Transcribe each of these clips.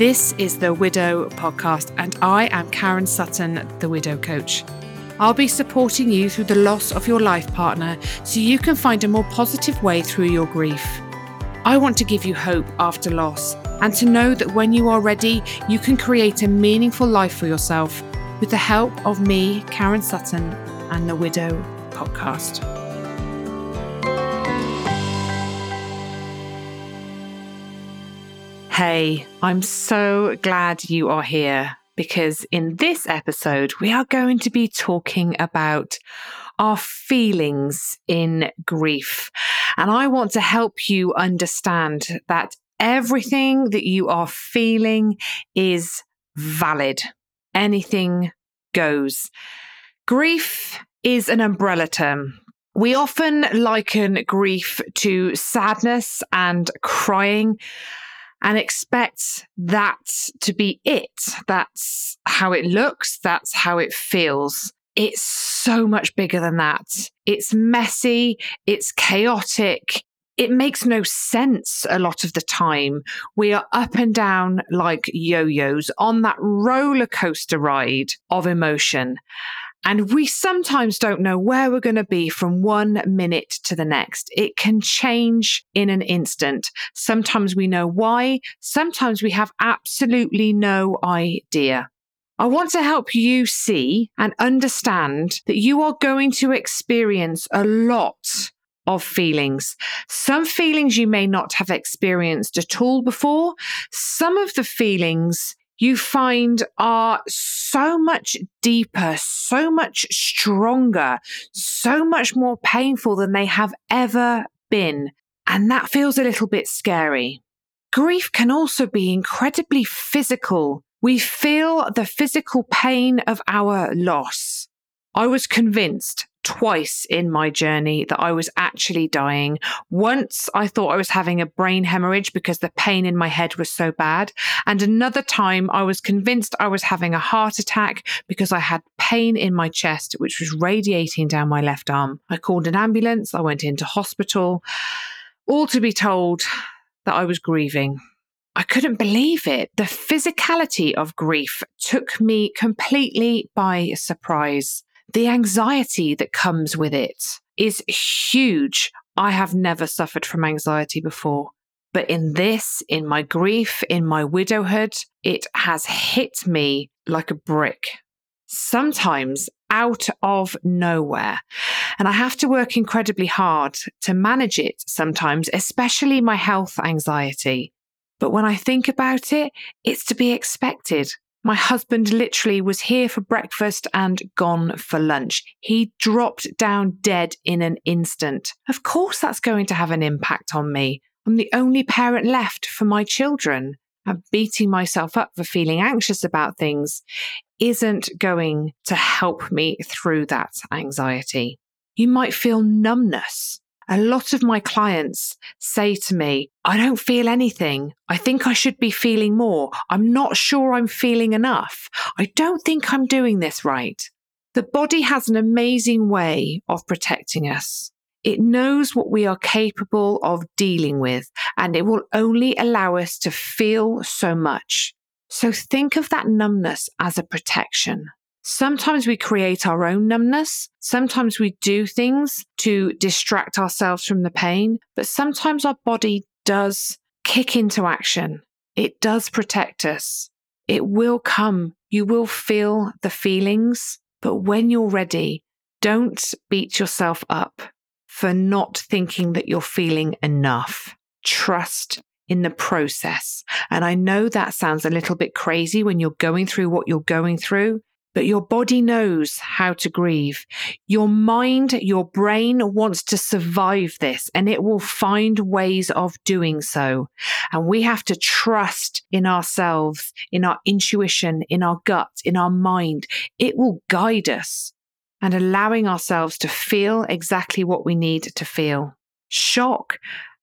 This is the Widow Podcast, and I am Karen Sutton, the Widow Coach. I'll be supporting you through the loss of your life partner so you can find a more positive way through your grief. I want to give you hope after loss and to know that when you are ready, you can create a meaningful life for yourself with the help of me, Karen Sutton, and the Widow Podcast. Hey, I'm so glad you are here because in this episode, we are going to be talking about our feelings in grief. And I want to help you understand that everything that you are feeling is valid. Anything goes. Grief is an umbrella term. We often liken grief to sadness and crying and expect that to be it. That's how it looks. That's how it feels. It's so much bigger than that. It's messy. It's chaotic. It makes no sense a lot of the time. We are up and down like yo yo's on that roller coaster ride of emotion. And we sometimes don't know where we're going to be from one minute to the next. It can change in an instant. Sometimes we know why. Sometimes we have absolutely no idea. I want to help you see and understand that you are going to experience a lot of feelings. Some feelings you may not have experienced at all before. Some of the feelings you find are so much deeper, so much stronger, so much more painful than they have ever been. And that feels a little bit scary. Grief can also be incredibly physical. We feel the physical pain of our loss. I was convinced twice in my journey that I was actually dying. Once I thought I was having a brain hemorrhage because the pain in my head was so bad. And another time I was convinced I was having a heart attack because I had pain in my chest, which was radiating down my left arm. I called an ambulance. I went into hospital, all to be told that I was grieving. I couldn't believe it. The physicality of grief took me completely by surprise the anxiety that comes with it is huge. I have never suffered from anxiety before. But in this, in my grief, in my widowhood, it has hit me like a brick. Sometimes out of nowhere. And I have to work incredibly hard to manage it sometimes, especially my health anxiety. But when I think about it, it's to be expected. My husband literally was here for breakfast and gone for lunch. He dropped down dead in an instant. Of course, that's going to have an impact on me. I'm the only parent left for my children. And beating myself up for feeling anxious about things isn't going to help me through that anxiety. You might feel numbness a lot of my clients say to me, I don't feel anything. I think I should be feeling more. I'm not sure I'm feeling enough. I don't think I'm doing this right. The body has an amazing way of protecting us. It knows what we are capable of dealing with, and it will only allow us to feel so much. So think of that numbness as a protection. Sometimes we create our own numbness. Sometimes we do things to distract ourselves from the pain, but sometimes our body does kick into action. It does protect us. It will come. You will feel the feelings, but when you're ready, don't beat yourself up for not thinking that you're feeling enough. Trust in the process. And I know that sounds a little bit crazy when you're going through what you're going through, but your body knows how to grieve. Your mind, your brain wants to survive this and it will find ways of doing so. And we have to trust in ourselves, in our intuition, in our gut, in our mind. It will guide us and allowing ourselves to feel exactly what we need to feel. Shock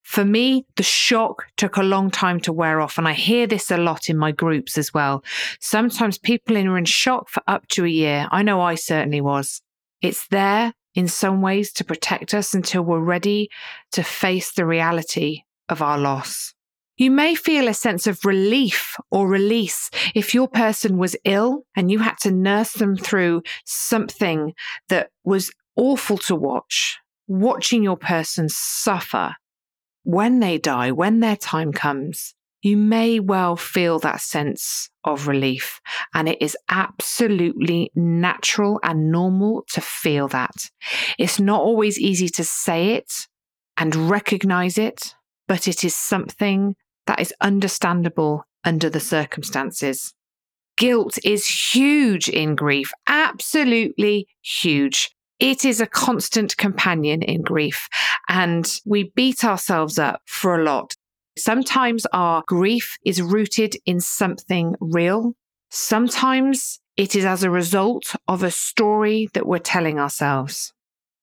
for me, the shock took a long time to wear off. And I hear this a lot in my groups as well. Sometimes people are in shock for up to a year. I know I certainly was. It's there in some ways to protect us until we're ready to face the reality of our loss. You may feel a sense of relief or release if your person was ill and you had to nurse them through something that was awful to watch. Watching your person suffer when they die, when their time comes, you may well feel that sense of relief. And it is absolutely natural and normal to feel that. It's not always easy to say it and recognize it, but it is something that is understandable under the circumstances. Guilt is huge in grief, absolutely huge. It is a constant companion in grief, and we beat ourselves up for a lot. Sometimes our grief is rooted in something real. Sometimes it is as a result of a story that we're telling ourselves.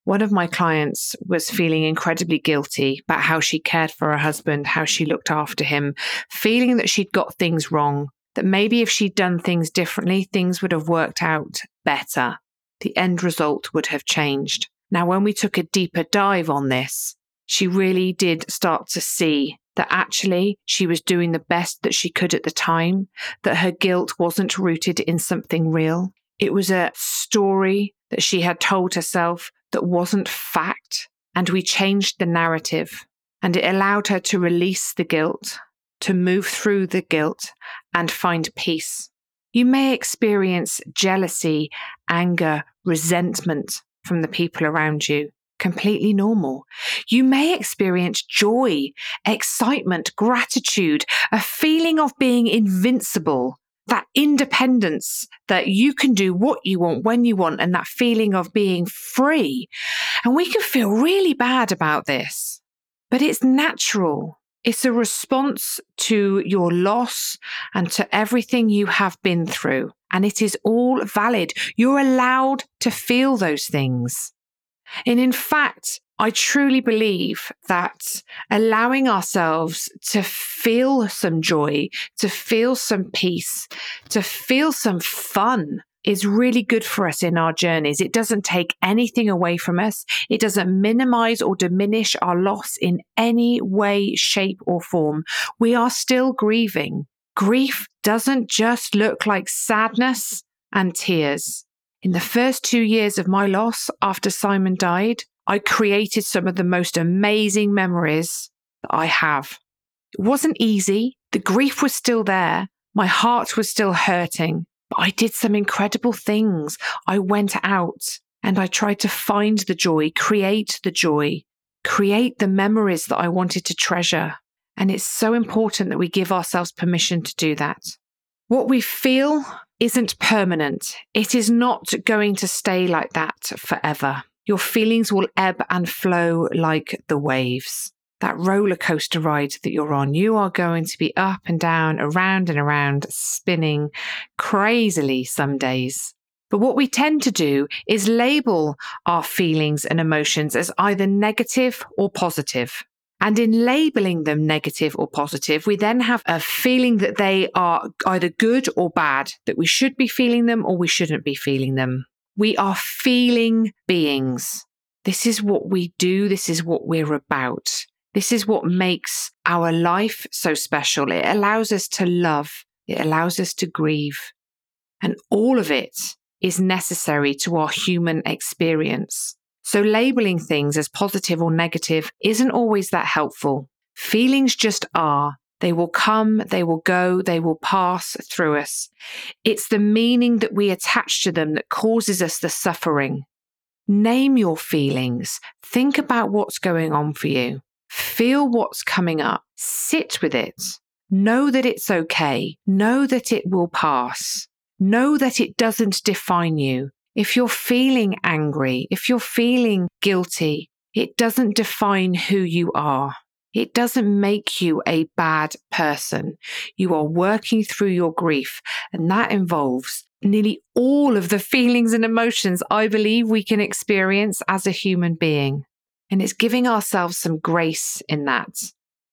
One of my clients was feeling incredibly guilty about how she cared for her husband, how she looked after him, feeling that she'd got things wrong, that maybe if she'd done things differently, things would have worked out better. The end result would have changed. Now, when we took a deeper dive on this, she really did start to see that actually she was doing the best that she could at the time, that her guilt wasn't rooted in something real. It was a story that she had told herself that wasn't fact. And we changed the narrative and it allowed her to release the guilt, to move through the guilt and find peace. You may experience jealousy, anger, resentment from the people around you. Completely normal. You may experience joy, excitement, gratitude, a feeling of being invincible that independence that you can do what you want when you want and that feeling of being free. And we can feel really bad about this, but it's natural. It's a response to your loss and to everything you have been through. And it is all valid. You're allowed to feel those things. And in fact, I truly believe that allowing ourselves to feel some joy, to feel some peace, to feel some fun is really good for us in our journeys. It doesn't take anything away from us. It doesn't minimize or diminish our loss in any way, shape, or form. We are still grieving. Grief doesn't just look like sadness and tears. In the first two years of my loss after Simon died, I created some of the most amazing memories that I have. It wasn't easy. The grief was still there. My heart was still hurting, but I did some incredible things. I went out and I tried to find the joy, create the joy, create the memories that I wanted to treasure. And it's so important that we give ourselves permission to do that. What we feel isn't permanent. It is not going to stay like that forever. Your feelings will ebb and flow like the waves. That roller coaster ride that you're on, you are going to be up and down, around and around, spinning crazily some days. But what we tend to do is label our feelings and emotions as either negative or positive. And in labeling them negative or positive, we then have a feeling that they are either good or bad, that we should be feeling them or we shouldn't be feeling them. We are feeling beings. This is what we do. This is what we're about. This is what makes our life so special. It allows us to love. It allows us to grieve. And all of it is necessary to our human experience. So labeling things as positive or negative isn't always that helpful. Feelings just are. They will come, they will go, they will pass through us. It's the meaning that we attach to them that causes us the suffering. Name your feelings. Think about what's going on for you. Feel what's coming up. Sit with it. Know that it's okay. Know that it will pass. Know that it doesn't define you. If you're feeling angry, if you're feeling guilty, it doesn't define who you are. It doesn't make you a bad person. You are working through your grief, and that involves nearly all of the feelings and emotions I believe we can experience as a human being. And it's giving ourselves some grace in that.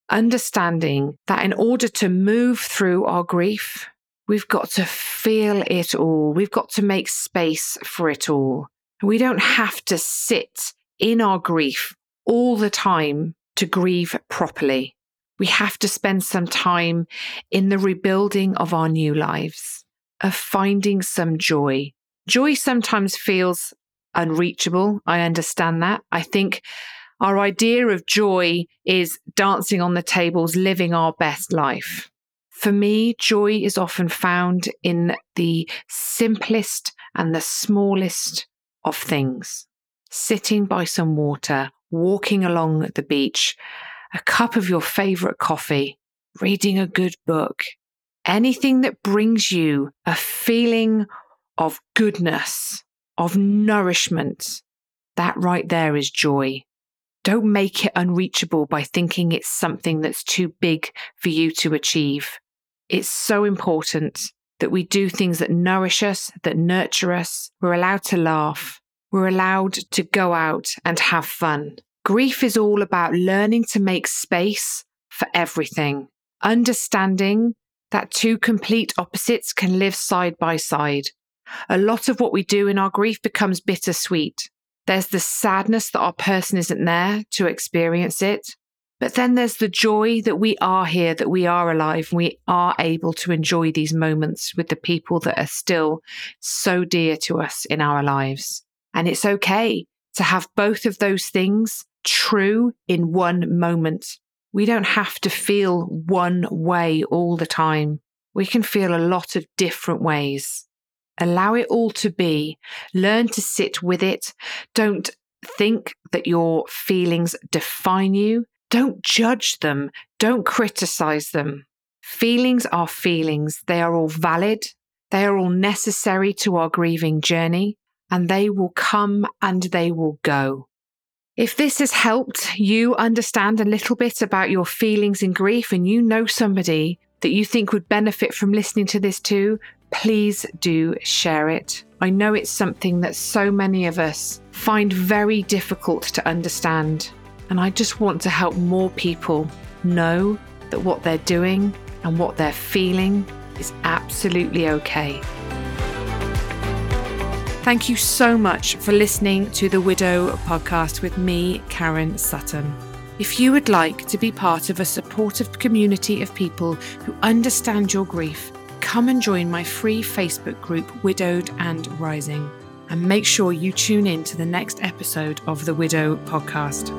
Understanding that in order to move through our grief, we've got to feel it all. We've got to make space for it all. We don't have to sit in our grief all the time to grieve properly. we have to spend some time in the rebuilding of our new lives, of finding some joy. Joy sometimes feels unreachable. I understand that. I think our idea of joy is dancing on the tables, living our best life. For me, joy is often found in the simplest and the smallest of things. Sitting by some water, walking along the beach, a cup of your favorite coffee, reading a good book, anything that brings you a feeling of goodness, of nourishment, that right there is joy. Don't make it unreachable by thinking it's something that's too big for you to achieve. It's so important that we do things that nourish us, that nurture us. We're allowed to laugh. We're allowed to go out and have fun. Grief is all about learning to make space for everything, understanding that two complete opposites can live side by side. A lot of what we do in our grief becomes bittersweet. There's the sadness that our person isn't there to experience it. But then there's the joy that we are here, that we are alive, and we are able to enjoy these moments with the people that are still so dear to us in our lives. And it's okay to have both of those things true in one moment. We don't have to feel one way all the time. We can feel a lot of different ways. Allow it all to be. Learn to sit with it. Don't think that your feelings define you. Don't judge them. Don't criticize them. Feelings are feelings. They are all valid. They are all necessary to our grieving journey, and they will come and they will go. If this has helped you understand a little bit about your feelings in grief and you know somebody that you think would benefit from listening to this too, please do share it. I know it's something that so many of us find very difficult to understand. And I just want to help more people know that what they're doing and what they're feeling is absolutely okay. Thank you so much for listening to the Widow podcast with me, Karen Sutton. If you would like to be part of a supportive community of people who understand your grief, come and join my free Facebook group, Widowed and Rising. And make sure you tune in to the next episode of the Widow podcast.